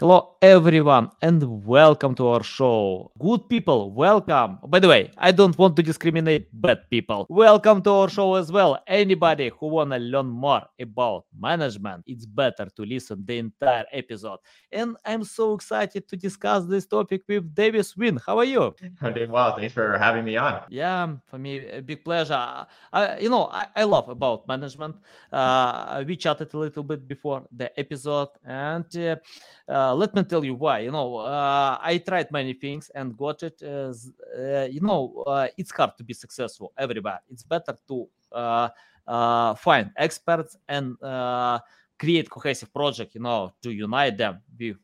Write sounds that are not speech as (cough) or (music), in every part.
Hello, everyone, and welcome to our show. Good people, welcome. By the way, I don't want to discriminate bad people. Welcome to our show as well. Anybody who wanna learn more about management, it's better to listen the entire episode. And I'm so excited to discuss this topic with Davis Nguyen. How are you? I'm doing well. Thanks for having me on. Yeah, for me, a big pleasure. I, you know, I, I love about management. Uh, we chatted a little bit before the episode, and uh, uh, let me tell you why. You know, uh, I tried many things and got it. As, uh, you know, uh, it's hard to be successful everywhere. It's better to find experts and create cohesive project. You know, to unite them with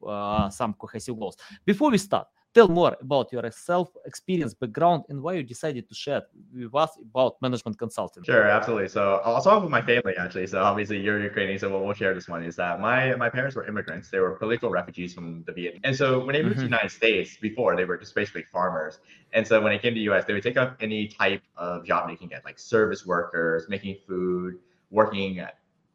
some cohesive goals. Before we start, tell more about your self experience, background, and why you decided to share with us about management consulting. Sure, absolutely. So I'll start with my family actually. So obviously you're Ukrainian, so we'll, we'll share this one. Is that my my parents were immigrants? They were political refugees from the Vietnam, and so when they moved mm-hmm. to the. United States, before they were just basically farmers. And so when they came to the U.S., they would take up any type of job they can get, like service workers, making food, working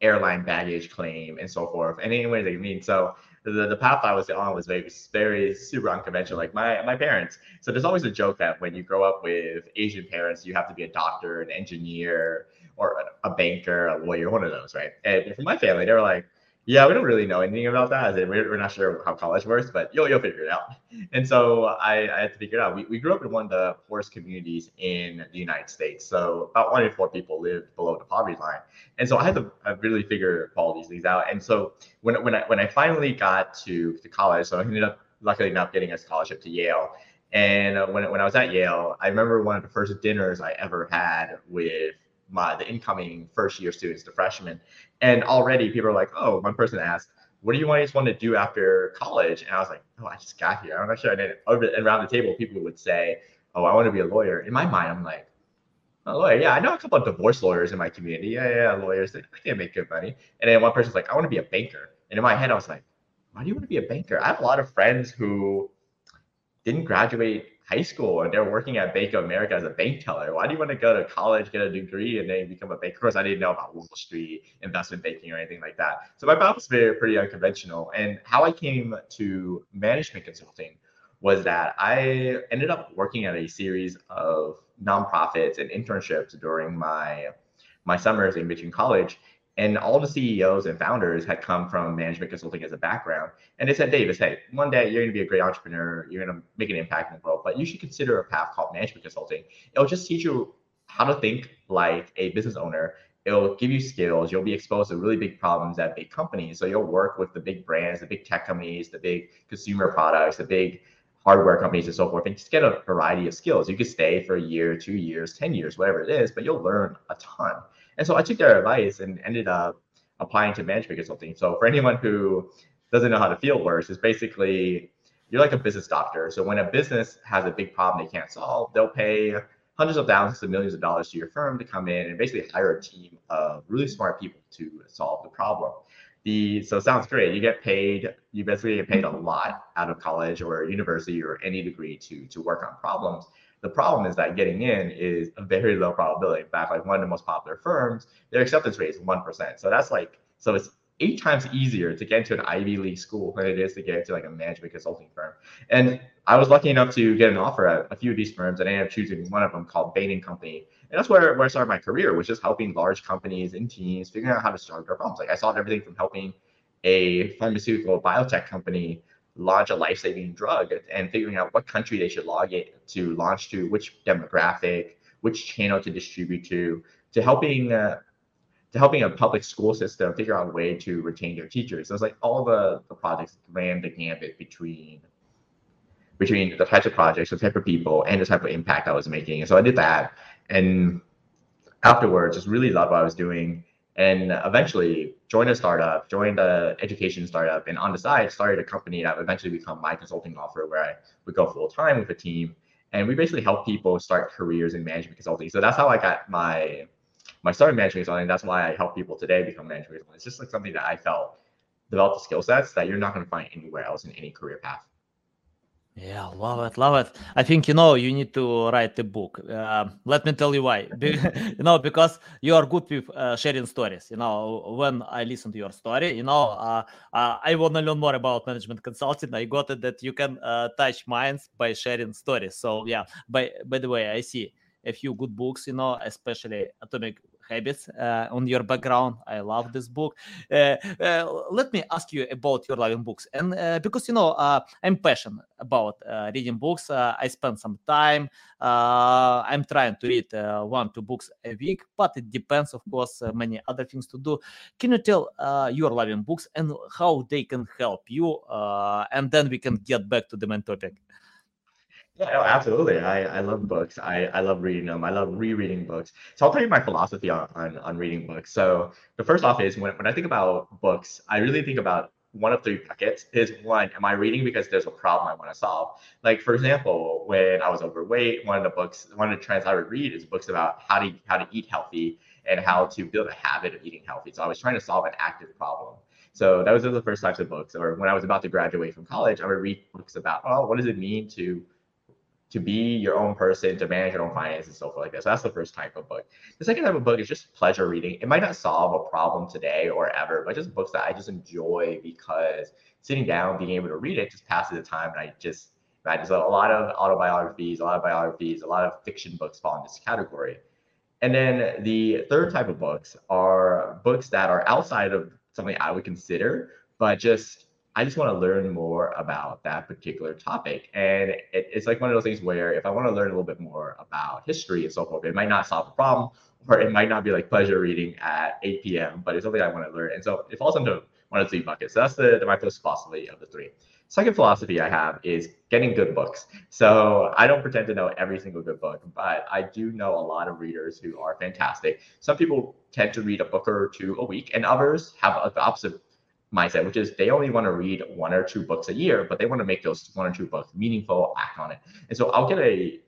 airline baggage claim, and so forth, and any way they need. So the, the path I was on was very, very super unconventional, like my, my parents. So there's always a joke that when you grow up with Asian parents, you have to be a doctor, an engineer, or a, a banker, a lawyer, one of those, right? And for my family, they were like, yeah, we don't really know anything about that. We're, we're not sure how college works, but you'll you'll figure it out. (laughs) And so I, I had to figure it out. We, we grew up in one of the poorest communities in the United States. So about one in four people lived below the poverty line. And so I had to really figure all these things out. And so when when I when I finally got to, to college, so I ended up luckily enough getting a scholarship to Yale. And uh, when when I was at Yale, I remember one of the first dinners I ever had with my the incoming first year students, the freshmen, and already people are like, oh, one person asked, what do you want want to do after college? And I was like, oh, I just got here. I'm not sure. And then over and around the table, people would say, oh, I want to be a lawyer. In my mind, I'm like, a lawyer. Yeah, I know a couple of divorce lawyers in my community. Yeah, yeah, lawyers. They, they make good money. And then one person's like, I want to be a banker. And in my head, I was like, why do you want to be a banker? I have a lot of friends who didn't graduate high school and they're working at Bank of America as a bank teller. Why do you want to go to college, get a degree, and then become a banker? Of course, I didn't know about Wall Street, investment banking, or anything like that. So my path was very pretty unconventional. And how I came to management consulting was that I ended up working at a series of nonprofits and internships during my my summers in between college. And all the CEOs and founders had come from management consulting as a background. And they said, Davis, hey, one day you're going to be a great entrepreneur. You're going to make an impact in the world, but you should consider a path called management consulting. It'll just teach you how to think like a business owner. It'll give you skills. You'll be exposed to really big problems at big companies. So you'll work with the big brands, the big tech companies, the big consumer products, the big hardware companies and so forth, and just get a variety of skills. You could stay for a year, two years, 10 years, whatever it is, but you'll learn a ton. And so I took their advice and ended up applying to management consulting. So for anyone who doesn't know how the field works, is basically you're like a business doctor. So when a business has a big problem they can't solve, they'll pay hundreds of thousands of millions of dollars to your firm to come in and basically hire a team of really smart people to solve the problem. The so sounds great. You get paid, you basically get paid a lot out of college or university or any degree to to work on problems. The problem is that getting in is a very low probability. In fact, like one of the most popular firms, their acceptance rate is 1%. So that's like, so it's eight times easier to get into an Ivy League school than it is to get into like a management consulting firm. And I was lucky enough to get an offer at a few of these firms, and I ended up choosing one of them called Bain and Company. And that's where, where I started my career, which is helping large companies and teams figuring out how to solve their problems. Like I solved everything from helping a pharmaceutical biotech company launch a life-saving drug and figuring out what country they should log it to launch to, which demographic, which channel to distribute to, to helping uh, to helping a public school system figure out a way to retain their teachers. So it's like all the, the projects ran the gambit between between the types of projects, the type of people, and the type of impact I was making. And so I did that. And afterwards, just really loved what I was doing and eventually joined a startup, joined an education startup, and on the side started a company that would eventually become my consulting offer where I would go full time with a team, and we basically help people start careers in management consulting. So that's how I got my my start in management consulting. That's why I help people today become management consulting. It's just like something that I felt developed the skill sets that you're not going to find anywhere else in any career path. Yeah, love it, love it. I think you know you need to write a book. Uh, let me tell you why. (laughs) Be- you know because you are good with uh, sharing stories. You know when I listen to your story, you know uh, uh, I want to learn more about management consulting. I got it that you can uh, touch minds by sharing stories. So yeah. By by the way, I see a few good books. You know, especially Atomic habits uh, on your background. I love this book. Uh, uh, let me ask you about your loving books, and uh, because you know uh, I'm passionate about reading books. I spend some time. I'm trying to read one two books a week, but it depends, of course, many other things to do. Can you tell your loving books and how they can help you? and then we can get back to the main topic. Yeah, no, absolutely. I, I love books. I, I love reading them. I love rereading books. So I'll tell you my philosophy on, on, on reading books. So the first off is when, when I think about books, I really think about one of three buckets is one, am I reading because there's a problem I want to solve? Like for example, when I was overweight, one of the books, one of the trends I would read is books about how to how to eat healthy and how to build a habit of eating healthy. So I was trying to solve an active problem. So those are the first types of books. Or when I was about to graduate from college, I would read books about, oh, what does it mean to to be your own person, to manage your own finances, and so forth like that. So that's the first type of book. The second type of book is just pleasure reading. It might not solve a problem today or ever, but just books that I just enjoy because sitting down, being able to read it just passes the time. And I just, I just a lot of autobiographies, a lot of biographies, a lot of fiction books fall in this category. And then the third type of books are books that are outside of something I would consider, but just I just want to learn more about that particular topic. And it, it's like one of those things where if I want to learn a little bit more about history and so forth, it might not solve a problem, or it might not be like pleasure reading at 8 p.m., but it's something I want to learn. And so it falls into one of the three buckets. So that's the, my first philosophy of the three. Second philosophy I have is getting good books. So I don't pretend to know every single good book, but I do know a lot of readers who are fantastic. Some people tend to read a book or two a week, and others have the opposite mindset, which is they only want to read one or two books a year, but they want to make those one or two books meaningful, act on it. And so I'll get a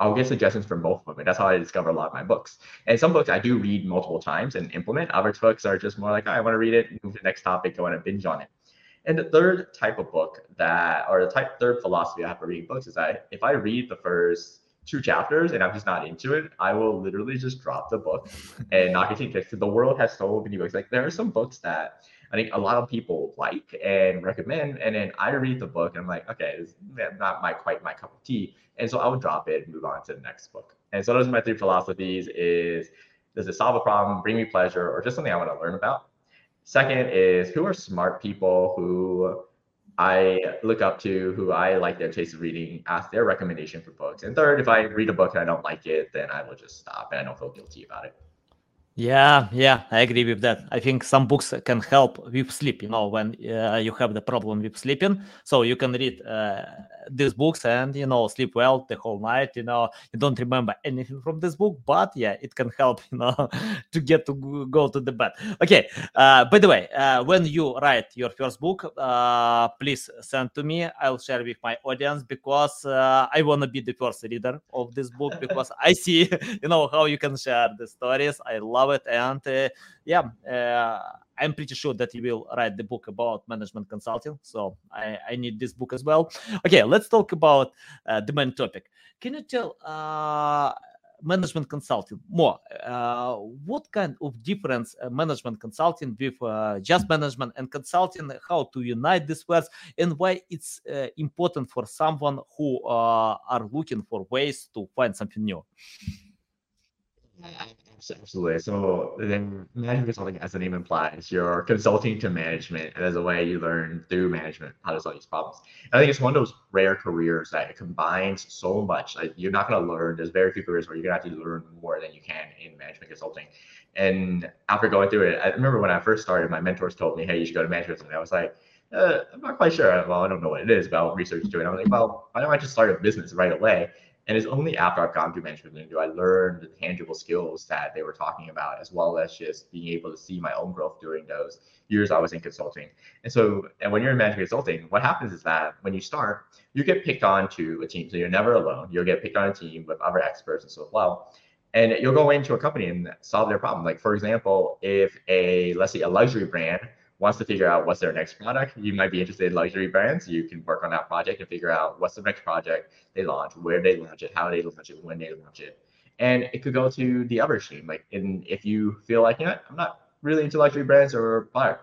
I'll get suggestions from both of them. That's how I discover a lot of my books. And some books I do read multiple times and implement. Other books are just more like, oh, I want to read it, move to the next topic, go on and binge on it. And the third type of book that, or the type third philosophy I have for reading books is that if I read the first two chapters and I'm just not into it, I will literally just drop the book and not continue. Because the world has so many books. Like there are some books that I think a lot of people like and recommend. And then I read the book and I'm like, okay, it's not my quite my cup of tea. And so I would drop it and move on to the next book. And so those are my three philosophies is does it solve a problem, bring me pleasure, or just something I want to learn about? Second is who are smart people who I look up to, who I like their taste of reading, ask their recommendation for books. And third, if I read a book and I don't like it, then I will just stop and I don't feel guilty about it. Yeah, yeah, I agree with that. I think some books can help with sleep. You know, when uh, you have the problem with sleeping, so you can read uh, these books and you know sleep well the whole night. You know, you don't remember anything from this book, but yeah, it can help. (laughs) You know, to get to go to the bed. Okay. Uh, by the way, uh, when you write your first book, uh, please send to me. I'll share with my audience because uh, I want to be the first reader of this book because I see, (laughs) you know, how you can share the stories. I love love it. And uh, yeah, uh, I'm pretty sure that you will write the book about management consulting. So I, I need this book as well. Okay, let's talk about uh, the main topic. Can you tell management consulting more uh, what kind of difference uh, management consulting with uh, just management and consulting how to unite these words and why it's important for someone who are looking for ways to find something new Absolutely. So then management consulting, as the name implies, you're consulting to management, and as a way you learn through management how to solve these problems. And I think it's one of those rare careers that it combines so much. Like you're not going to learn. There's very few careers where you're going to have to learn more than you can in management consulting. And after going through it, I remember when I first started, my mentors told me, "Hey, you should go to management." consulting. I was like, uh, I'm not quite sure. Well, I don't know what it is, about research doing. It. I was like, well, why don't I just start a business right away? And it's only after I've gone through management do I learn the tangible skills that they were talking about, as well as just being able to see my own growth during those years I was in consulting. And so, and when you're in management consulting, what happens is that when you start, you get picked on to a team. So you're never alone. You'll get picked on a team with other experts and so well. And you'll go into a company and solve their problem. Like for example, if a let's say a luxury brand wants to figure out what's their next product. You might be interested in luxury brands. You can work on that project and figure out what's the next project they launch, where they launch it, how they launch it, when they launch it. And it could go to the other stream. Like, if you feel like, you know, I'm not really into luxury brands or product,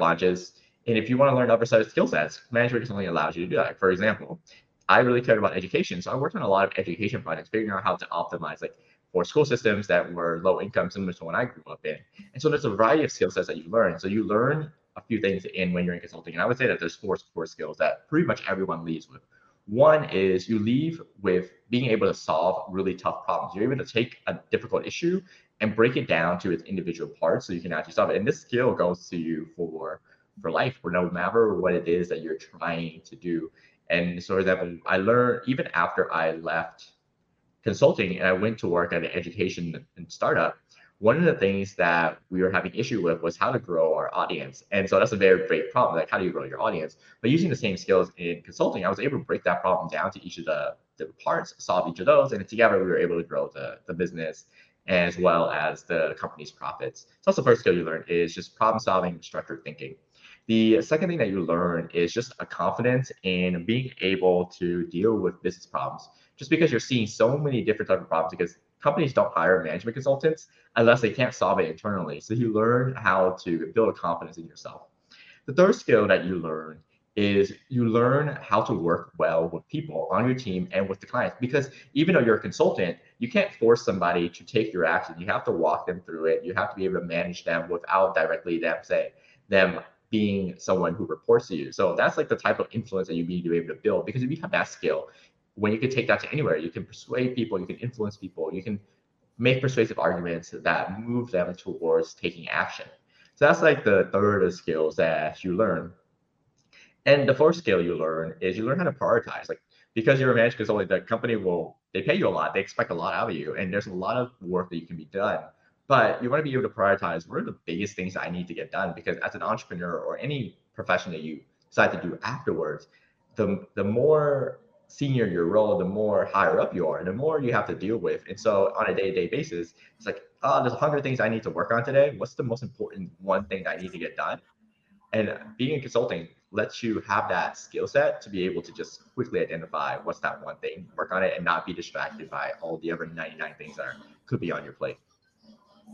launches, and if you want to learn other of skill sets, management consulting allows you to do that. For example, I really cared about education. So I worked on a lot of education projects, figuring out how to optimize like for school systems that were low income, similar to when I grew up in. And so there's a variety of skill sets that you learn. So you learn a few things in when you're in consulting. And I would say that there's four core skills that pretty much everyone leaves with. One is you leave with being able to solve really tough problems. You're able to take a difficult issue and break it down to its individual parts so you can actually solve it. And this skill goes to you for for life, for no matter what it is that you're trying to do. And so, for example, I learned even after I left consulting and I went to work at an education and startup, one of the things that we were having issue with was how to grow our audience. And so that's a very great problem. Like how do you grow your audience? But using the same skills in consulting, I was able to break that problem down to each of the, the parts, solve each of those, and together we were able to grow the, the business as well as the company's profits. So that's the first skill you learn is just problem solving, structured thinking. The second thing that you learn is just a confidence in being able to deal with business problems. Just because you're seeing so many different type of problems, because companies don't hire management consultants unless they can't solve it internally. So you learn how to build a confidence in yourself. The third skill that you learn is you learn how to work well with people on your team and with the clients. Because even though you're a consultant, you can't force somebody to take your action. You have to walk them through it. You have to be able to manage them without directly them say them being someone who reports to you. So that's like the type of influence that you need to be able to build. Because if you have that skill, when you can take that to anywhere, you can persuade people, you can influence people, you can make persuasive arguments that move them towards taking action. So that's like the third of skills that you learn. And the fourth skill you learn is you learn how to prioritize. Like because you're a management consultant, the company will they pay you a lot, they expect a lot out of you, and there's a lot of work that you can be done but you want to be able to prioritize what are the biggest things I need to get done because as an entrepreneur or any profession that you decide to do afterwards, the the more senior your role, the more higher up you are, the more you have to deal with. And so on a day-to-day basis, it's like, oh, there's a hundred things I need to work on today. What's the most important one thing I need to get done? And being in consulting lets you have that skill set to be able to just quickly identify what's that one thing, work on it, and not be distracted by all the other 99 things that are, could be on your plate.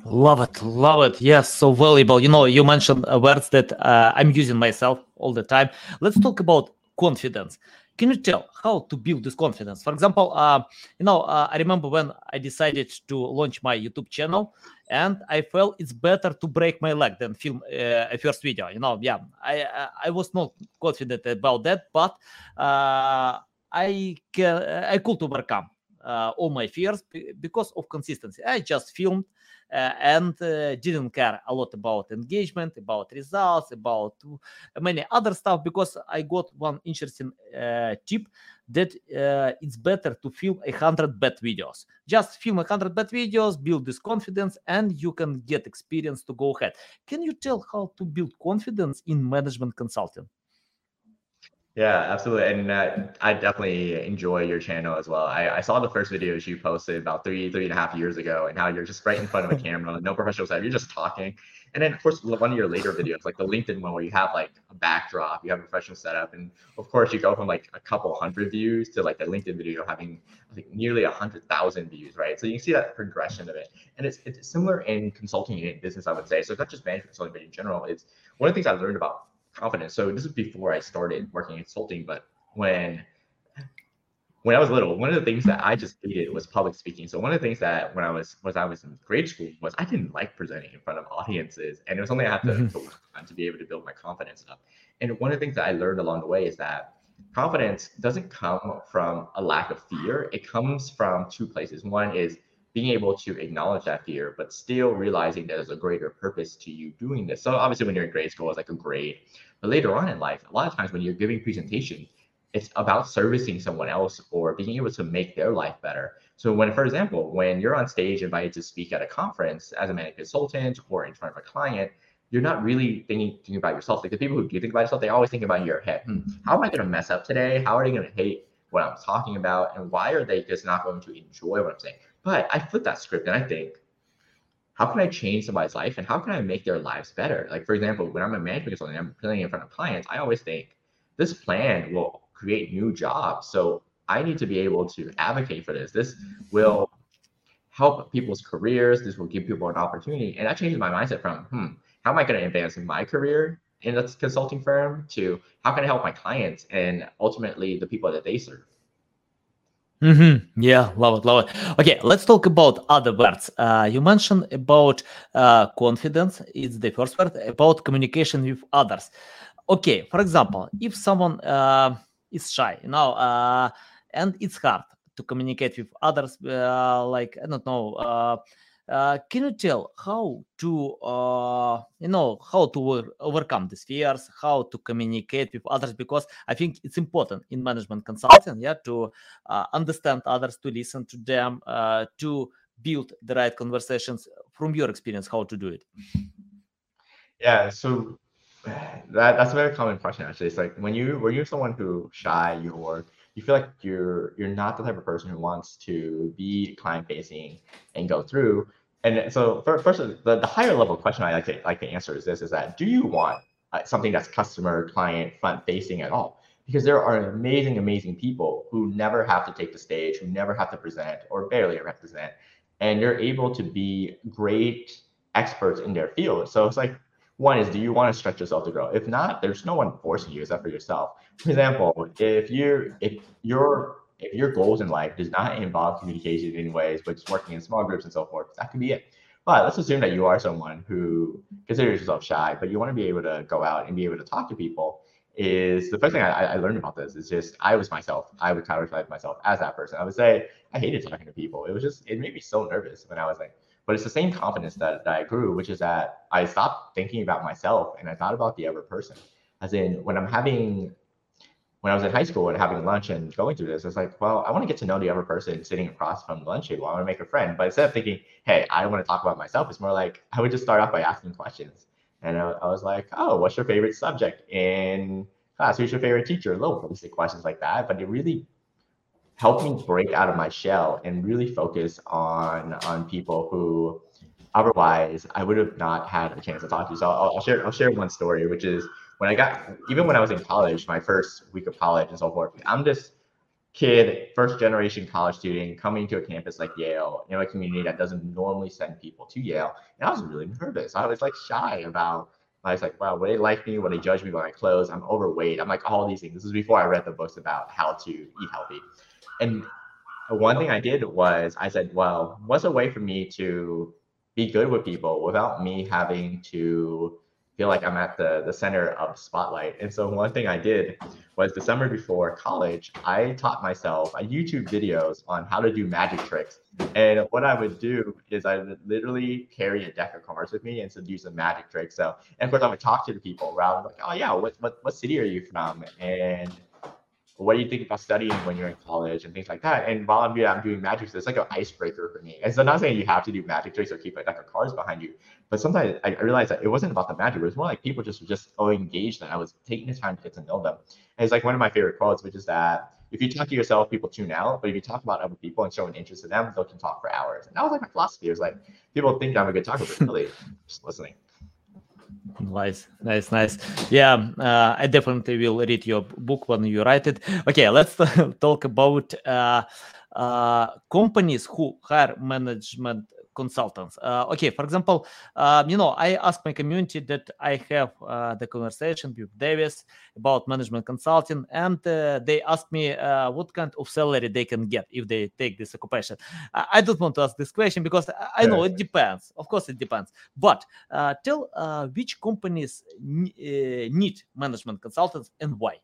Love it, love it. Yes, so valuable. You know, you mentioned words that uh, I'm using myself all the time. Let's talk about confidence. Can you tell how to build this confidence? For example, uh, you know, uh, I remember when I decided to launch my YouTube channel, and I felt it's better to break my leg than film uh, a first video. You know, yeah, I I was not confident about that, but uh, I can I could overcome uh, all my fears because of consistency. I just filmed and uh, didn't care a lot about engagement, about results, about many other stuff because I got one interesting uh, tip that it's better to film a hundred bad videos. Just film a hundred bad videos, build this confidence, and you can get experience to go ahead. Can you tell how to build confidence in management consulting? Yeah, absolutely. And uh, I definitely enjoy your channel as well. I, I saw the first videos you posted about three, three and a half years ago, and how you're just right in front of a (laughs) camera, no professional setup, you're just talking. And then, of course, one of your later videos, like the LinkedIn one, where you have like a backdrop, you have a professional setup, and of course, you go from like a couple hundred views to like the LinkedIn video having I think nearly a hundred thousand views, right? So you can see that progression of it, and it's it's similar in consulting and business, I would say. So it's not just management consulting, but in general, it's one of the things I learned about confidence. So this is before I started working in consulting, but when when I was little, one of the things that I just hated was public speaking. So one of the things that when I was was I was in grade school was I didn't like presenting in front of audiences, and it was something I had to, mm-hmm. to work on to be able to build my confidence up. And one of the things that I learned along the way is that confidence doesn't come from a lack of fear. It comes from two places. One is being able to acknowledge that fear, but still realizing that there's a greater purpose to you doing this. So obviously, when you're in grade school, it's like a grade, but later on in life, a lot of times when you're giving presentation, it's about servicing someone else or being able to make their life better. So when, for example, when you're on stage invited to speak at a conference as a management consultant or in front of a client, you're not really thinking, thinking about yourself. Like the people who do think about yourself, they always think about your head. Hmm, how am I going to mess up today? How are they going to hate what I'm talking about? And why are they just not going to enjoy what I'm saying? But I flip that script and I think, how can I change somebody's life and how can I make their lives better? Like, for example, when I'm a management consultant, and I'm presenting in front of clients, I always think this plan will create new jobs. So I need to be able to advocate for this. This will help people's careers. This will give people an opportunity. And that changes my mindset from, hmm, how am I going to advance in my career in a consulting firm to how can I help my clients and ultimately the people that they serve. Mm-hmm. Yeah, love it, love it. Okay, let's talk about other words. Uh, you mentioned about uh, confidence. It's the first word about communication with others. Okay, for example, if someone uh, is shy, you know, uh, and it's hard to communicate with others, uh, like I don't know uh, can you tell how to, uh, you know, how to overcome these fears, how to communicate with others? Because I think it's important in management consulting, yeah, to uh, understand others, to listen to them, uh, to build the right conversations. From your experience, how to do it? Yeah, so (sighs) that that's a very common question actually. It's like when you when you're someone who shy, you're you feel like you're you're not the type of person who wants to be client facing and go through. And so first, the, the higher level question I like to like to answer is this: is that do you want uh, something that's customer client front facing at all? Because there are amazing, amazing people who never have to take the stage, who never have to present or barely ever present, and you're able to be great experts in their field. So it's like one is do you want to stretch yourself to grow? If not, there's no one forcing you except for yourself. For example, if you if your if your goals in life does not involve communication in any ways, but just working in small groups and so forth, that could be it. But let's assume that you are someone who considers yourself shy, but you want to be able to go out and be able to talk to people. Is the first thing I, I learned about this is just I was myself. I would categorize myself as that person. I would say I hated talking to people. It was just it made me so nervous when I was like but it's the same confidence that, that I grew, which is that I stopped thinking about myself and I thought about the other person. As in, when I'm having, when I was in high school and having lunch and going through this, it's like, well, I want to get to know the other person sitting across from the lunch table. I want to make a friend. But instead of thinking, hey, I want to talk about myself, it's more like I would just start off by asking questions. And I, I was like, oh, what's your favorite subject in class? Who's your favorite teacher? Little basic questions like that. But it really helped me break out of my shell and really focus on on people who otherwise I would have not had a chance to talk to. So I'll, I'll, share I'll share one story, which is when I got even when I was in college, my first week of college and so forth. I'm this kid, first generation college student coming to a campus like Yale, you know, a community that doesn't normally send people to Yale, and I was really nervous. I was like shy about. I was like, wow, would they like me? Would they judge me by my clothes? I'm overweight. I'm like all these things. This is before I read the books about how to eat healthy. And one thing I did was I said, well, what's a way for me to be good with people without me having to feel like I'm at the, the center of spotlight. And so one thing I did was the summer before college, I taught myself, YouTube videos on how to do magic tricks. And what I would do is I would literally carry a deck of cards with me and so do some magic tricks. So, and of course I would talk to the people around like, oh yeah, what, what, what city are you from? And what do you think about studying when you're in college and things like that? And while I'm doing, I'm doing magic tricks, it's like an icebreaker for me. And so I'm not saying you have to do magic tricks or keep a deck of cards behind you, but sometimes I realized that it wasn't about the magic. It was more like people just were just so engaged that I was taking the time to get to know them. And it's like one of my favorite quotes, which is that if you talk to yourself, people tune out. But if you talk about other people and show an interest in them, they can talk for hours. And that was like my philosophy. It was like people think I'm a good talker, but really just listening. Nice, nice, nice. Yeah, uh, I definitely will read your book when you write it. Okay, let's (laughs) talk about uh, uh, companies who hire management consultants. Uh, okay, for example, um, you know, I ask my community that I have uh, the conversation with Davis about management consulting, and uh, they ask me uh, what kind of salary they can get if they take this occupation. I, I don't want to ask this question because I, I know it depends. Of course, it depends. But uh, tell uh, which companies need management consultants and why.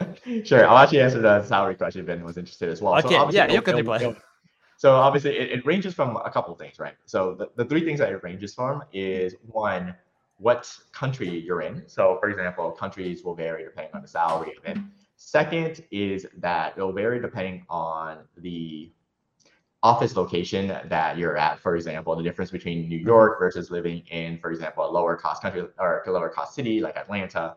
(laughs) Sure, I'll actually answer the salary question if anyone was interested as well. Okay, so yeah, you can reply. So obviously it, it ranges from a couple of things, right? So the, the three things that it ranges from is one, what country you're in. So for example, countries will vary depending on the salary of it. Second is that it'll vary depending on the office location that you're at. For example, the difference between New mm-hmm. York versus living in, for example, a lower cost country or a lower cost city like Atlanta.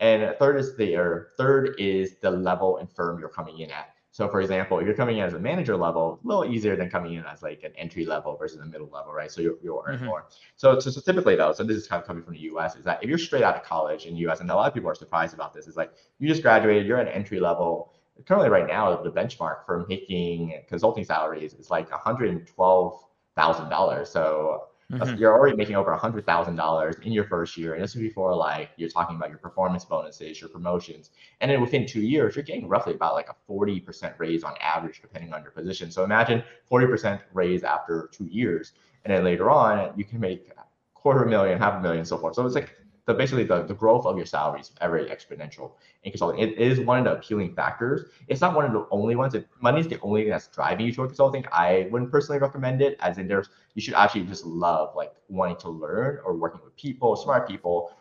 And third is the or third is the level and firm you're coming in at. So for example, if you're coming in as a manager level, a little easier than coming in as like an entry level versus a middle level, right? So you're, you'll earn mm-hmm. more. So, so, so typically though, so this is kind of coming from the US, is that if you're straight out of college in the US, and a lot of people are surprised about this, is like you just graduated, you're at an entry level. Currently right now, the benchmark for making consulting salaries is like $112,000. So Mm-hmm. You're already making over a hundred thousand dollars in your first year, and this is before like you're talking about your performance bonuses, your promotions, and then within two years, you're getting roughly about like a forty percent raise on average, depending on your position. So imagine forty percent raise after two years, and then later on, you can make quarter million, half a million, so forth. So it's like the basically the, the growth of your salary is very exponential in consulting. It is one of the appealing factors. It's not one of the only ones. If money is the only thing that's driving you toward consulting, I wouldn't personally recommend it. As in, there's you should actually just love like wanting to learn or working with people, smart people,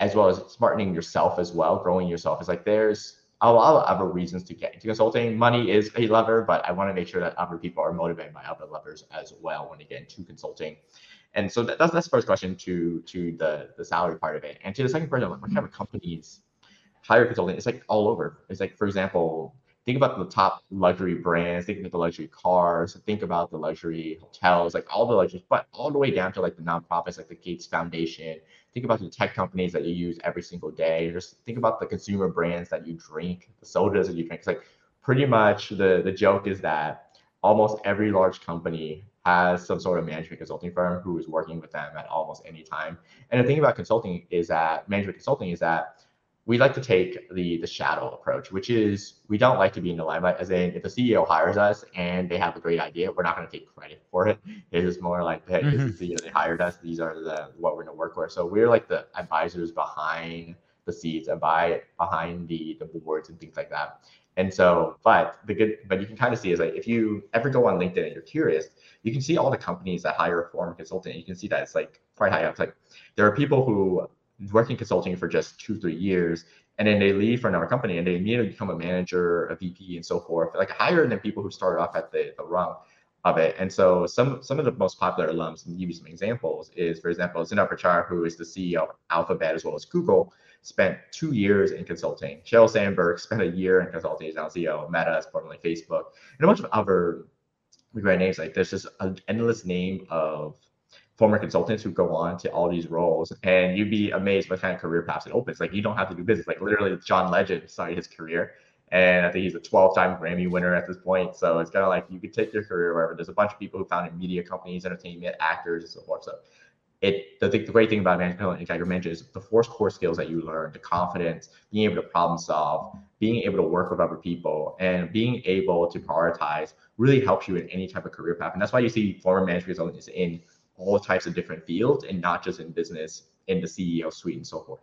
as well as smartening yourself as well, growing yourself. It's like there's a lot of other reasons to get into consulting. Money is a lever, but I want to make sure that other people are motivated by other levers as well when they get into consulting. And so that, that's that's the first question to to the the salary part of it. And to the second question, like what kind of companies hire consulting? It's like all over. It's like for example, think about the top luxury brands, think about the luxury cars, think about the luxury hotels, like all the luxury, but all the way down to like the nonprofits like the Gates Foundation. Think about the tech companies that you use every single day. Just think about the consumer brands that you drink, the sodas that you drink. It's like pretty much the the joke is that almost every large company has some sort of management consulting firm who is working with them at almost any time. And the thing about consulting is that management consulting is that we like to take the the shadow approach, which is we don't like to be in the limelight. As in, if the CEO hires us and they have a great idea, we're not going to take credit for it. (laughs) It is more like, hey, mm-hmm. this is the CEO they hired us. These are the what we're going to work with. So we're like the advisors behind the seats and by behind the the boards and things like that. And so, but the good, but you can kind of see is like if you ever go on LinkedIn and you're curious, you can see all the companies that hire a former consultant. You can see that it's like quite high up. It's like there are people who work in consulting for just two, three years, and then they leave for another company and they immediately become a manager, a VP, and so forth, like higher than people who started off at the, the rung of it. And so some some of the most popular alums, and give you some examples, is for example, Sundar Pichai, who is the CEO of Alphabet as well as Google, spent two years in consulting. Sheryl Sandberg spent a year in consulting, now CEO Meta, formerly Facebook, and a bunch of other great names. Like there's just an endless name of former consultants who go on to all these roles, and you'd be amazed what kind of career paths it opens. Like you don't have to do business. Like literally, John Legend started his career, and I think he's a 12-time Grammy winner at this point. So it's kind of like you could take your career wherever. There's a bunch of people who founded media companies, entertainment, actors, and so forth. So it the, the great thing about management like I mentioned is the four core skills that you learn, the confidence, being able to problem solve, being able to work with other people, and being able to prioritize really helps you in any type of career path. And that's why you see former management consultants in all types of different fields and not just in business in the CEO suite and so forth.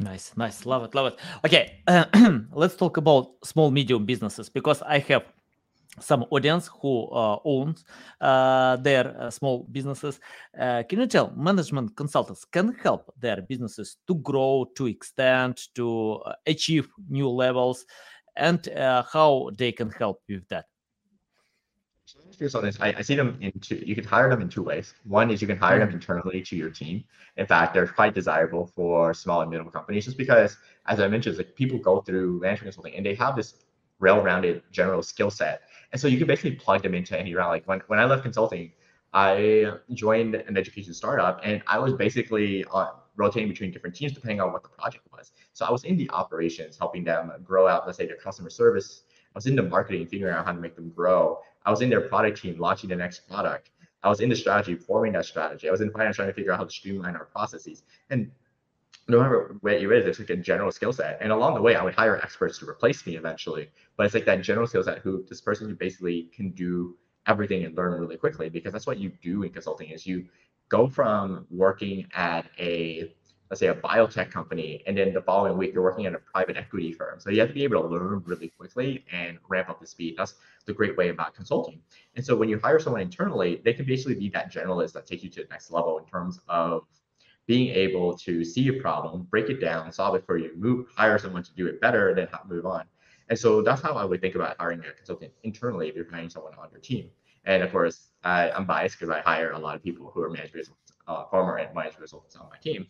Nice, nice, love it, love it. Okay, uh, (clears throat) let's talk about small medium businesses because I have some audience who uh, owns uh, their uh, small businesses. Uh, can you tell management consultants can help their businesses to grow, to extend, to uh, achieve new levels, and uh, how they can help with that? Consultants, I, I see them in two. You can hire them in two ways. One is you can hire them mm-hmm. internally to your team. In fact, they're quite desirable for small and middle companies, just because, as I mentioned, like people go through management consulting and they have this well-rounded general skill set and so you can basically plug them into any route. Like when, when I left consulting, I joined an education startup and I was basically uh, rotating between different teams depending on what the project was. So I was in the operations, helping them grow out, let's say, their customer service. I was in the marketing, figuring out how to make them grow. I was in their product team, launching the next product. I was in the strategy, forming that strategy. I was in finance, trying to figure out how to streamline our processes. And no matter what you is, it's like a general skill set. And along the way, I would hire experts to replace me eventually. But it's like that general skill set who this person who basically can do everything and learn really quickly because that's what you do in consulting is you go from working at a let's say a biotech company and then the following week you're working at a private equity firm so you have to be able to learn really quickly and ramp up the speed that's the great way about consulting and so when you hire someone internally they can basically be that generalist that takes you to the next level in terms of being able to see a problem, break it down, solve it for you, move, hire someone to do it better, then move on. And so that's how I would think about hiring a consultant internally if you're hiring someone on your team. And of course, I, am biased because I hire a lot of people who are management uh, former management consultants on my team.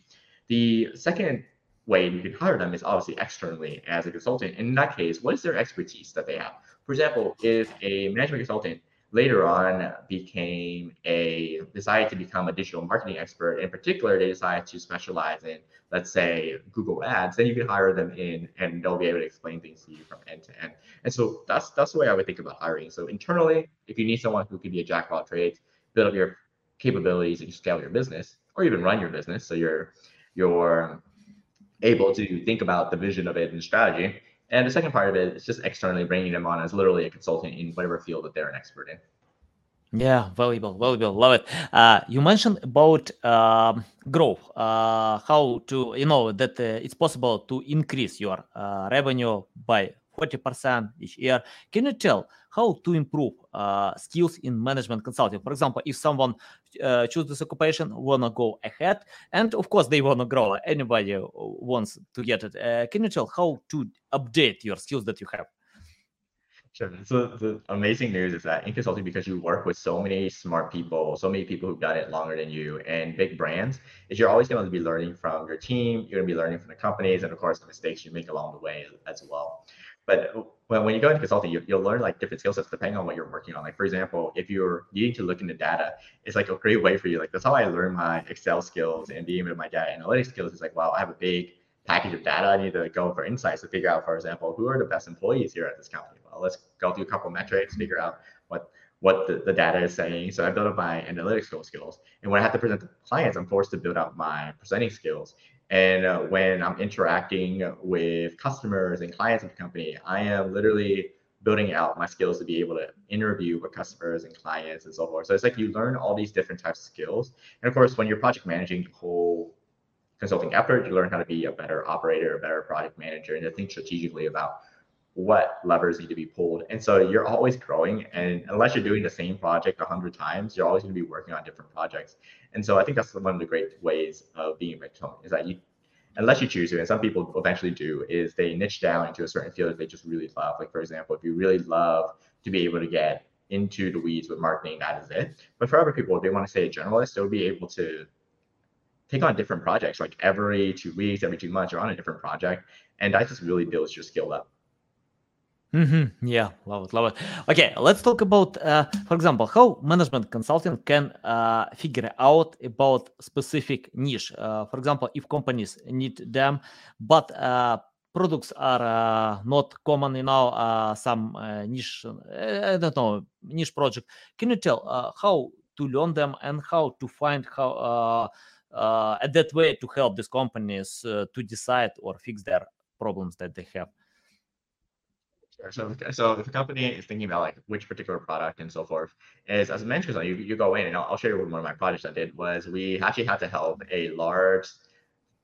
The second way you can hire them is obviously externally as a consultant. And in that case, what is their expertise that they have? For example, if a management consultant later on became a decided to become a digital marketing expert, in particular, they decided to specialize in, let's say, Google Ads, then you can hire them in and they'll be able to explain things to you from end to end. And so that's that's the way I would think about hiring. So internally, if you need someone who can be a jack of all trades, build up your capabilities and scale your business, or even run your business, so you're you're able to think about the vision of it and strategy. And the second part of it is just externally bringing them on as literally a consultant in whatever field that they're an expert in. Yeah, valuable, valuable, love it. Uh, you mentioned about um, growth, uh, how to, you know, that uh, it's possible to increase your uh, revenue by 40% each year. Can you tell how to improve uh, skills in management consulting? For example, if someone uh, choose this occupation, wanna go ahead, and of course they wanna grow. Anybody wants to get it. Uh, can you tell how to update your skills that you have? Sure. So the amazing news is that in consulting, because you work with so many smart people, so many people who've done it longer than you, and big brands, is you're always going to be learning from your team. You're going to be learning from the companies, and of course the mistakes you make along the way as well. But when, when you go into consulting, you, you'll learn like different skill sets depending on what you're working on. Like for example, if you're needing to look into data, it's like a great way for you. Like that's how I learned my Excel skills and being with my data analytics skills. Is like, wow, I have a big package of data. I need to go for insights to figure out, for example, who are the best employees here at this company. Well, let's go through a couple metrics, figure out what what the, the data is saying. So I built up my analytics skills. And when I have to present to clients, I'm forced to build out my presenting skills. And uh, when I'm interacting with customers and clients of the company, I am literally building out my skills to be able to interview with customers and clients and so forth. So it's like you learn all these different types of skills. And of course, when you're project managing the whole consulting effort, you learn how to be a better operator, a better project manager, and to think strategically about what levers need to be pulled. And so you're always growing. And unless you're doing the same project a hundred times, you're always going to be working on different projects. And so I think that's one of the great ways of being a tone is that you, unless you choose to, and some people eventually do, is they niche down into a certain field that they just really love. Like for example, if you really love to be able to get into the weeds with marketing, that is it. But for other people, if they want to say a generalist, they'll be able to take on different projects, like every two weeks, every two months, you're on a different project. And that just really builds your skill up. Mm-hmm. Yeah, love it, love it. Okay, let's talk about, uh, for example, how management consulting can uh, figure out about specific niche. Uh, for example, if companies need them, but uh, products are uh, not common, you uh, some niche, I don't know, niche project. Can you tell how to learn them and how to find how at that way to help these companies to decide or fix their problems that they have? So, so if a company is thinking about like which particular product and so forth, is as I mentioned, you, you go in and I'll, I'll show you one of my projects I did was we actually had to help a large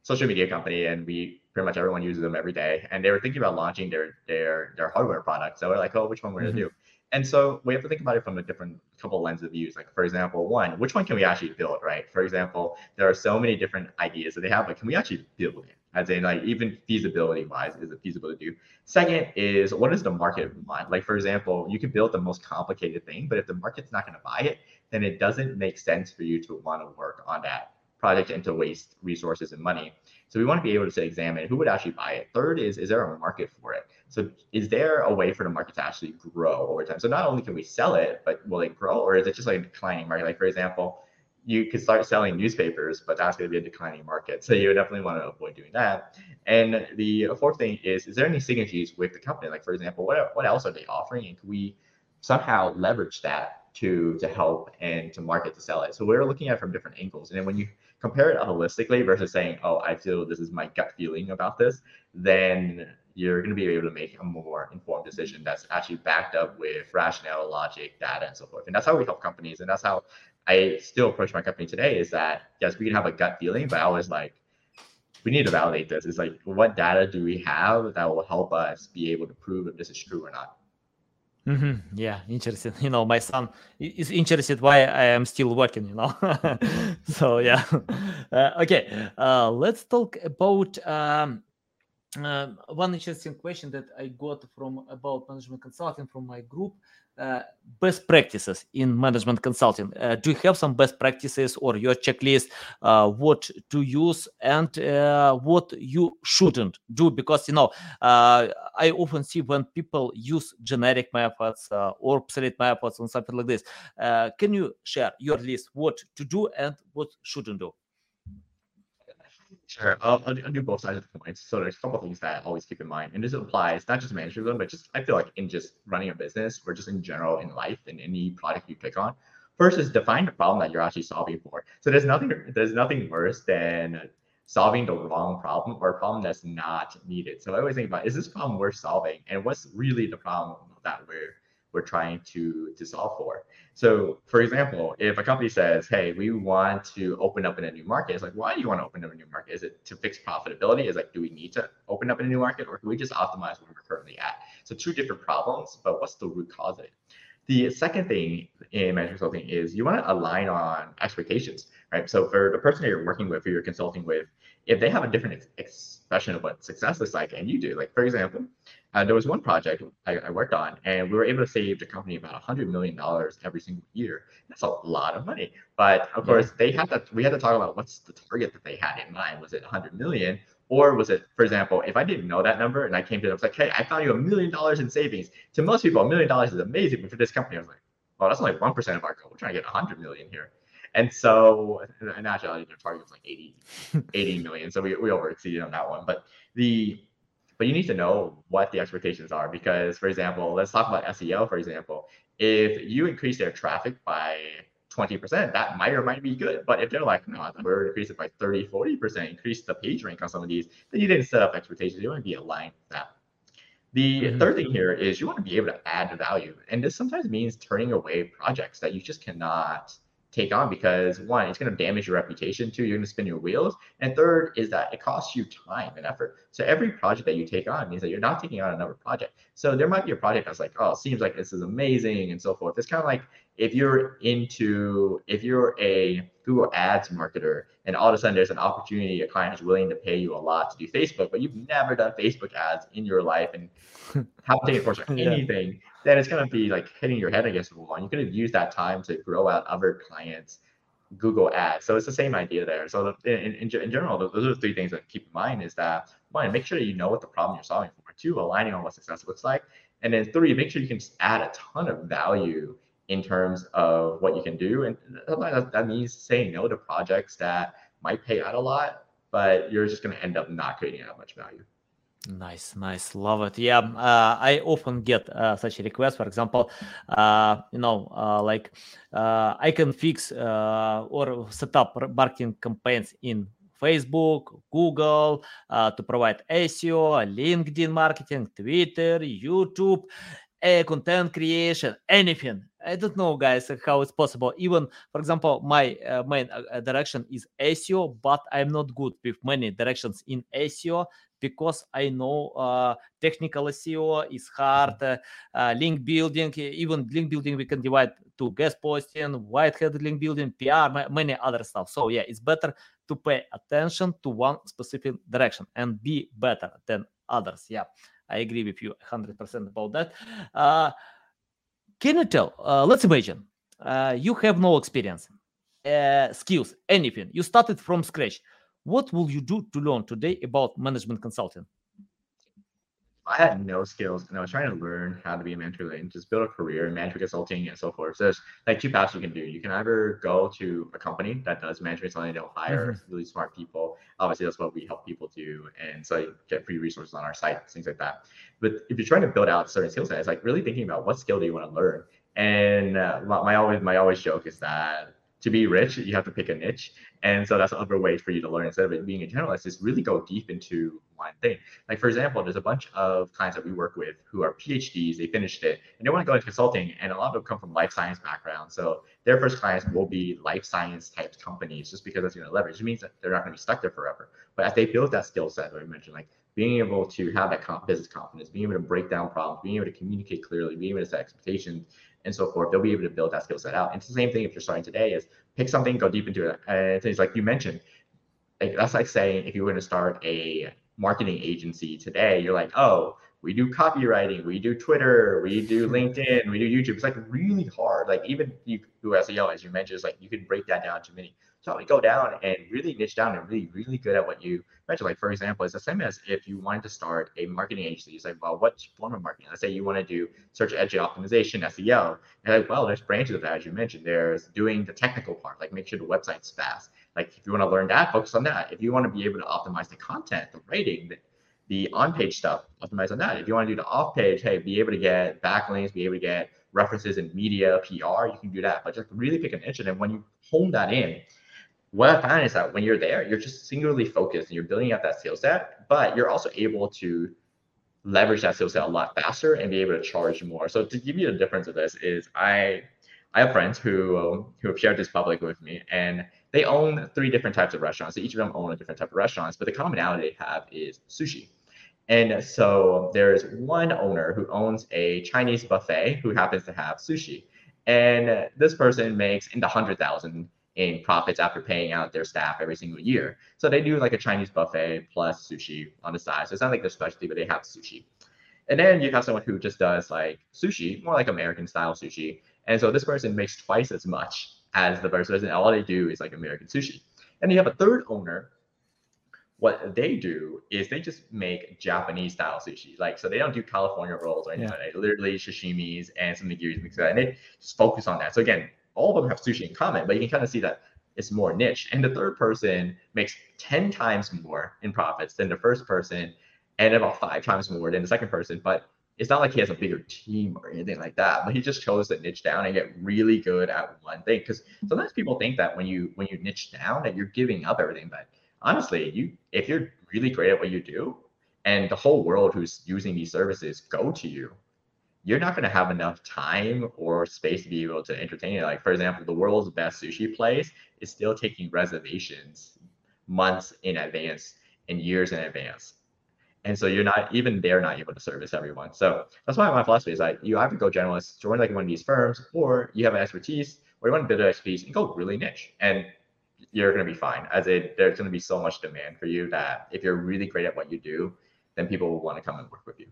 social media company and we pretty much everyone uses them every day and they were thinking about launching their their their hardware product. So we're like, oh, which one we're mm-hmm. gonna do? And so we have to think about it from a different couple lens of views. Like for example, one, which one can we actually build, right? For example, there are so many different ideas that they have, but can we actually build it? As in like even feasibility wise, is it feasible to do? Second is what is the market want? Like for example, you can build the most complicated thing, but if the market's not going to buy it, then it doesn't make sense for you to want to work on that project and to waste resources and money. So we want to be able to examine who would actually buy it. Third is, is there a market for it? So is there a way for the market to actually grow over time? So not only can we sell it, but will it grow or is it just like a declining market? Like for example, you could start selling newspapers, but that's going to be a declining market. So you definitely want to avoid doing that. And the fourth thing is, is there any synergies with the company? Like for example, what, what else are they offering? And can we somehow leverage that to to help and to market to sell it. So we're looking at it from different angles. And then when you compare it holistically versus saying, oh, I feel this is my gut feeling about this, then you're going to be able to make a more informed decision that's actually backed up with rationale, logic, data, and so forth. And that's how we help companies. And that's how I still approach my company today is that, yes, we can have a gut feeling, but I always like, we need to validate this. It's like, what data do we have that will help us be able to prove if this is true or not? Mm-hmm. Yeah, interesting. (laughs) You know, my son is interested why I am still working. You know, (laughs) so yeah. (laughs) Uh, okay, uh, let's talk about um, um, one interesting question that I got from about management consulting from my group uh, best practices in management consulting. Uh, do you have some best practices or your checklist uh, what to use and what you shouldn't do? Because you know, I often see when people use generic methods or obsolete methods or something like this. can you share your list what to do and what shouldn't do? Sure. I'll, I'll, do both sides of the coin. So there's a couple things that I always keep in mind, and this applies not just management, but just I feel like in just running a business or just in general in life and any product you pick on. First is define the problem that you're actually solving for. So there's nothing there's nothing worse than solving the wrong problem or a problem that's not needed. So I always think about is this problem worth solving, and what's really the problem that we're we're trying to to solve for. So, for example, if a company says, "Hey, we want to open up in a new market," it's like, why do you want to open up a new market? Is it to fix profitability? Is like, do we need to open up in a new market, or can we just optimize where we're currently at? So, two different problems, but what's the root cause of it? The second thing in management consulting is you want to align on expectations, right? So for the person that you're working with, who you're consulting with, if they have a different ex- expression of what success looks like, and you do, like for example, uh, there was one project I, I, worked on, and we were able to save the company about $100 million every single year. That's a lot of money. But of course, they had to, we had to talk about what's the target that they had in mind. Was it 100 million? Or was it, for example, if I didn't know that number and I came to them, I was like, hey, I found you a million dollars in savings. To most people, a million dollars is amazing. But for this company, I was like, well, that's only 1% of our goal. We're trying to get a 100 million here. And so, in actuality, their target was like 80, (laughs) 80 million. So we, we over exceeded on that one. But the but you need to know what the expectations are because for example let's talk about seo for example. If you increase their traffic by 20% that might or might be good. But if they're like no we're increasing by 30 40% increase the page rank on some of these then you didn't set up expectations. You want to be aligned with that. The mm-hmm. third thing here is you want to be able to add value. And this sometimes means turning away projects that you just cannot take on because one, it's going to damage your reputation. Two, you're going to spin your wheels. And third is that it costs you time and effort. So every project that you take on means that you're not taking on another project. So there might be a project that's like, oh, it seems like this is amazing and so forth. It's kind of like if you're into, if you're a Google Ads marketer and all of a sudden there's an opportunity, a client is willing to pay you a lot to do Facebook, but you've never done Facebook ads in your life and (laughs) haven't taken a course or anything. Yeah then it's going to be like hitting your head against the wall. And you could use that time to grow out other clients, Google ads. So it's the same idea there. So in, in, in general, those are the three things that keep in mind is that one, make sure that you know what the problem you're solving for. Two, aligning on what success looks like. And then three, make sure you can add a ton of value in terms of what you can do. And that, that means saying no to projects that might pay out a lot, but you're just going to end up not creating that much value. Nice, nice, love it. Yeah, uh, I often get uh, such a request. For example, uh, you know, uh, like uh, I can fix uh, or set up marketing campaigns in Facebook, Google to provide SEO, LinkedIn marketing, Twitter, YouTube, content creation, anything. I don't know, guys, how it's possible. Even, for example, my main direction is SEO, but I'm not good with many directions in SEO because I know uh, technical SEO is hard, uh, uh, link building, even link building we can divide to guest posting, white hat link building, PR, many other stuff. So yeah, it's better to pay attention to one specific direction and be better than others. Yeah, I agree with you 100% about that. Uh, can you tell? Uh, let's imagine uh, you have no experience, skills, anything. You started from scratch what will you do to learn today about management consulting? I had no skills and I was trying to learn how to be a mentor and just build a career in management consulting and so forth. So there's like two paths you can do. You can either go to a company that does management consulting, they'll hire mm-hmm. really smart people. Obviously, that's what we help people do. And so you get free resources on our site, things like that. But if you're trying to build out certain skill sets, it's like really thinking about what skill do you want to learn. And uh, my, my always my always joke is that to be rich, you have to pick a niche. And so that's another way for you to learn instead of it being a generalist is really go deep into one thing. Like for example, there's a bunch of clients that we work with who are PhDs, they finished it and they want to go into consulting and a lot of them come from life science background. So their first clients will be life science type companies just because that's going to leverage. It means that they're not going to be stuck there forever. But as they build that skill set that I mentioned, like being able to have that business confidence, being able to break down problems, being able to communicate clearly, being able to set expectations and so forth, they'll be able to build that skill set out. And it's the same thing if you're starting today is pick something, go deep into it. And things like you mentioned, like, that's like saying if you were going to start a marketing agency today, you're like, oh, we do copywriting, we do Twitter, we do (laughs) LinkedIn, we do YouTube. It's like really hard. Like even you do SEO, as you mentioned, it's like you can break that down to many. We go down and really niche down and really, really good at what you mentioned. Like for example, it's the same as if you wanted to start a marketing agency. It's like, well, what form of marketing? Let's say you want to do search engine optimization, SEO. And like, well, there's branches of that, as you mentioned. There's doing the technical part, like make sure the website's fast. Like if you want to learn that, focus on that. If you want to be able to optimize the content, the writing, the, the on-page stuff, optimize on that. If you want to do the off-page, hey, be able to get backlinks, be able to get references in media, PR, you can do that. But just really pick an niche, and then when you hone that in, what I find is that when you're there, you're just singularly focused and you're building up that skill set, but you're also able to leverage that skill set a lot faster and be able to charge more. So to give you the difference of this is I I have friends who who have shared this public with me, and they own three different types of restaurants. So each of them own a different type of restaurants, but the commonality they have is sushi. And so there's one owner who owns a Chinese buffet who happens to have sushi. And this person makes in the hundred thousand in profits after paying out their staff every single year. So they do like a Chinese buffet plus sushi on the side. So it's not like their specialty, but they have sushi. And then you have someone who just does like sushi, more like American style sushi. And so this person makes twice as much as the person. All they do is like American sushi. And you have a third owner. What they do is they just make Japanese style sushi. Like, so they don't do California rolls or anything yeah. like. Literally sashimis and some nigiris and mixed and they just focus on that. So again, all of them have sushi in common, but you can kind of see that it's more niche. And the third person makes 10 times more in profits than the first person and about five times more than the second person. But it's not like he has a bigger team or anything like that, but he just chose to niche down and get really good at one thing. Because sometimes people think that when you when you niche down that you're giving up everything, but honestly, you if you're really great at what you do, and the whole world who's using these services go to you, you're not going to have enough time or space to be able to entertain it. Like for example, the world's best sushi place is still taking reservations months in advance and years in advance and so you're not even they're not able to service everyone. So that's why my philosophy is like you either go generalist, join like one of these firms, or you have an expertise, or you want to build an expertise and go really niche, and you're gonna be fine. As it there's gonna be so much demand for you that if you're really great at what you do, then people will want to come and work with you.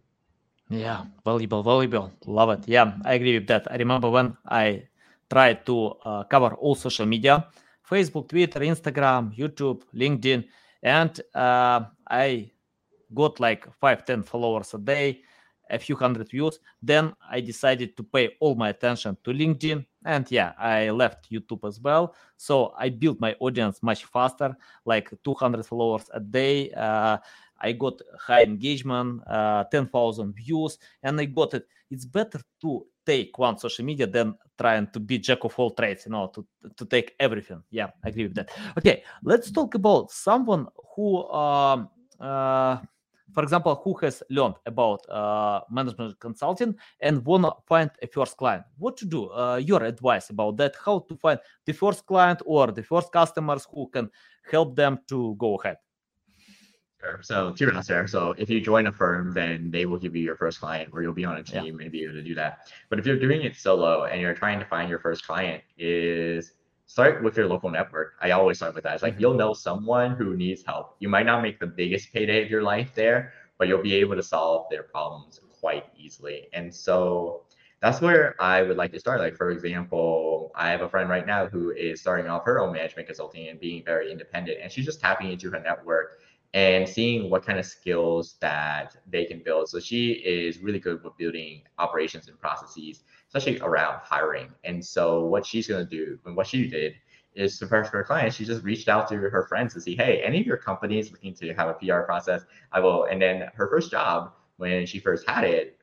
Yeah, valuable, valuable. Love it. Yeah, I agree with that. I remember when I tried to uh, cover all social media Facebook, Twitter, Instagram, YouTube, LinkedIn, and uh, I got like five, 10 followers a day, a few hundred views. Then I decided to pay all my attention to LinkedIn. And yeah, I left YouTube as well. So I built my audience much faster, like 200 followers a day. Uh, I got high engagement, uh, 10,000 views, and I got it. It's better to take one social media than trying to be jack of all trades, you know, to, to take everything. Yeah, I agree with that. Okay, let's talk about someone who um, uh, for example, who has learned about uh, management consulting and want to find a first client, what to do? Uh, your advice about that? How to find the first client or the first customers who can help them to go ahead? So rounds there. So if you join a firm, then they will give you your first client, or you'll be on a team yeah. and be able to do that. But if you're doing it solo and you're trying to find your first client, is start with your local network. I always start with that. It's like mm-hmm. you'll know someone who needs help. You might not make the biggest payday of your life there, but you'll be able to solve their problems quite easily. And so that's where I would like to start. Like, for example, I have a friend right now who is starting off her own management consulting and being very independent. And she's just tapping into her network and seeing what kind of skills that they can build. So she is really good with building operations and processes especially around hiring. And so what she's going to do and what she did is to first for her clients, she just reached out to her friends to see, hey, any of your companies looking to have a PR process, I will. And then her first job when she first had it,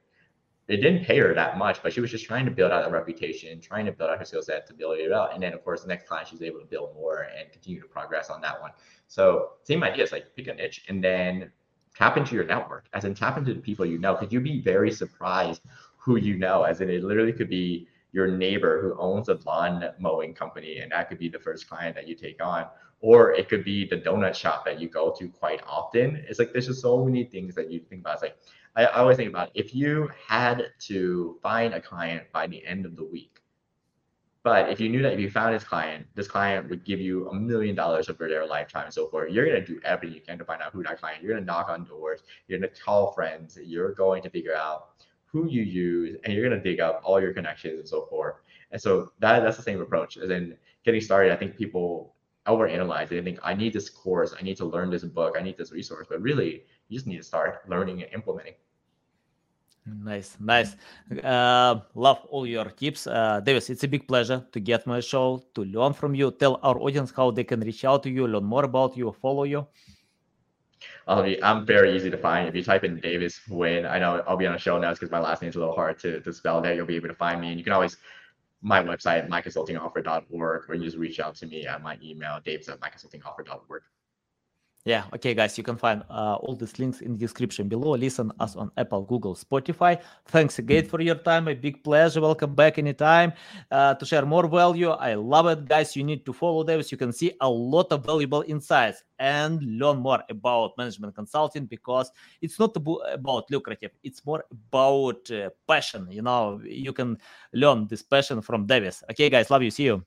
it didn't pay her that much, but she was just trying to build out a reputation, trying to build out her skill set to build it out. And then of course the next client she's able to build more and continue to progress on that one. So same idea, it's like pick a niche and then tap into your network, as in tap into the people you know, because you'd be very surprised who you know, as in it literally could be your neighbor who owns a lawn mowing company, and that could be the first client that you take on. Or it could be the donut shop that you go to quite often. It's like there's just so many things that you think about. It's like I, I always think about if you had to find a client by the end of the week, But if you knew that if you found this client, this client would give you a million dollars over their lifetime and so forth, you're gonna do everything you can to find out who that client. You're gonna knock on doors. You're gonna call friends. You're going to figure out who you use, and you're gonna dig up all your connections and so forth. And so that that's the same approach. As in getting started, I think people overanalyze it. They think I need this course, I need to learn this book, I need this resource. But really, you just need to start learning and implementing. Nice, nice. Uh, love all your tips. Uh, Davis, it's a big pleasure to get my show, to learn from you. Tell our audience how they can reach out to you, learn more about you, follow you. I'll be, I'm very easy to find. If you type in Davis Nguyen, I know I'll be on a show notes because my last name's a little hard to, to spell there. You'll be able to find me. And you can always, my website, myconsultingoffer.org, or you just reach out to me at my email, davis at myconsultingoffer.org. Yeah, okay, guys, you can find uh, all these links in the description below. Listen us on Apple, Google, Spotify. Thanks again for your time. A big pleasure. Welcome back anytime uh, to share more value. I love it, guys. You need to follow Davis. You can see a lot of valuable insights and learn more about management consulting because it's not about lucrative. It's more about uh, passion. You know, you can learn this passion from Davis. Okay, guys, love you. See you.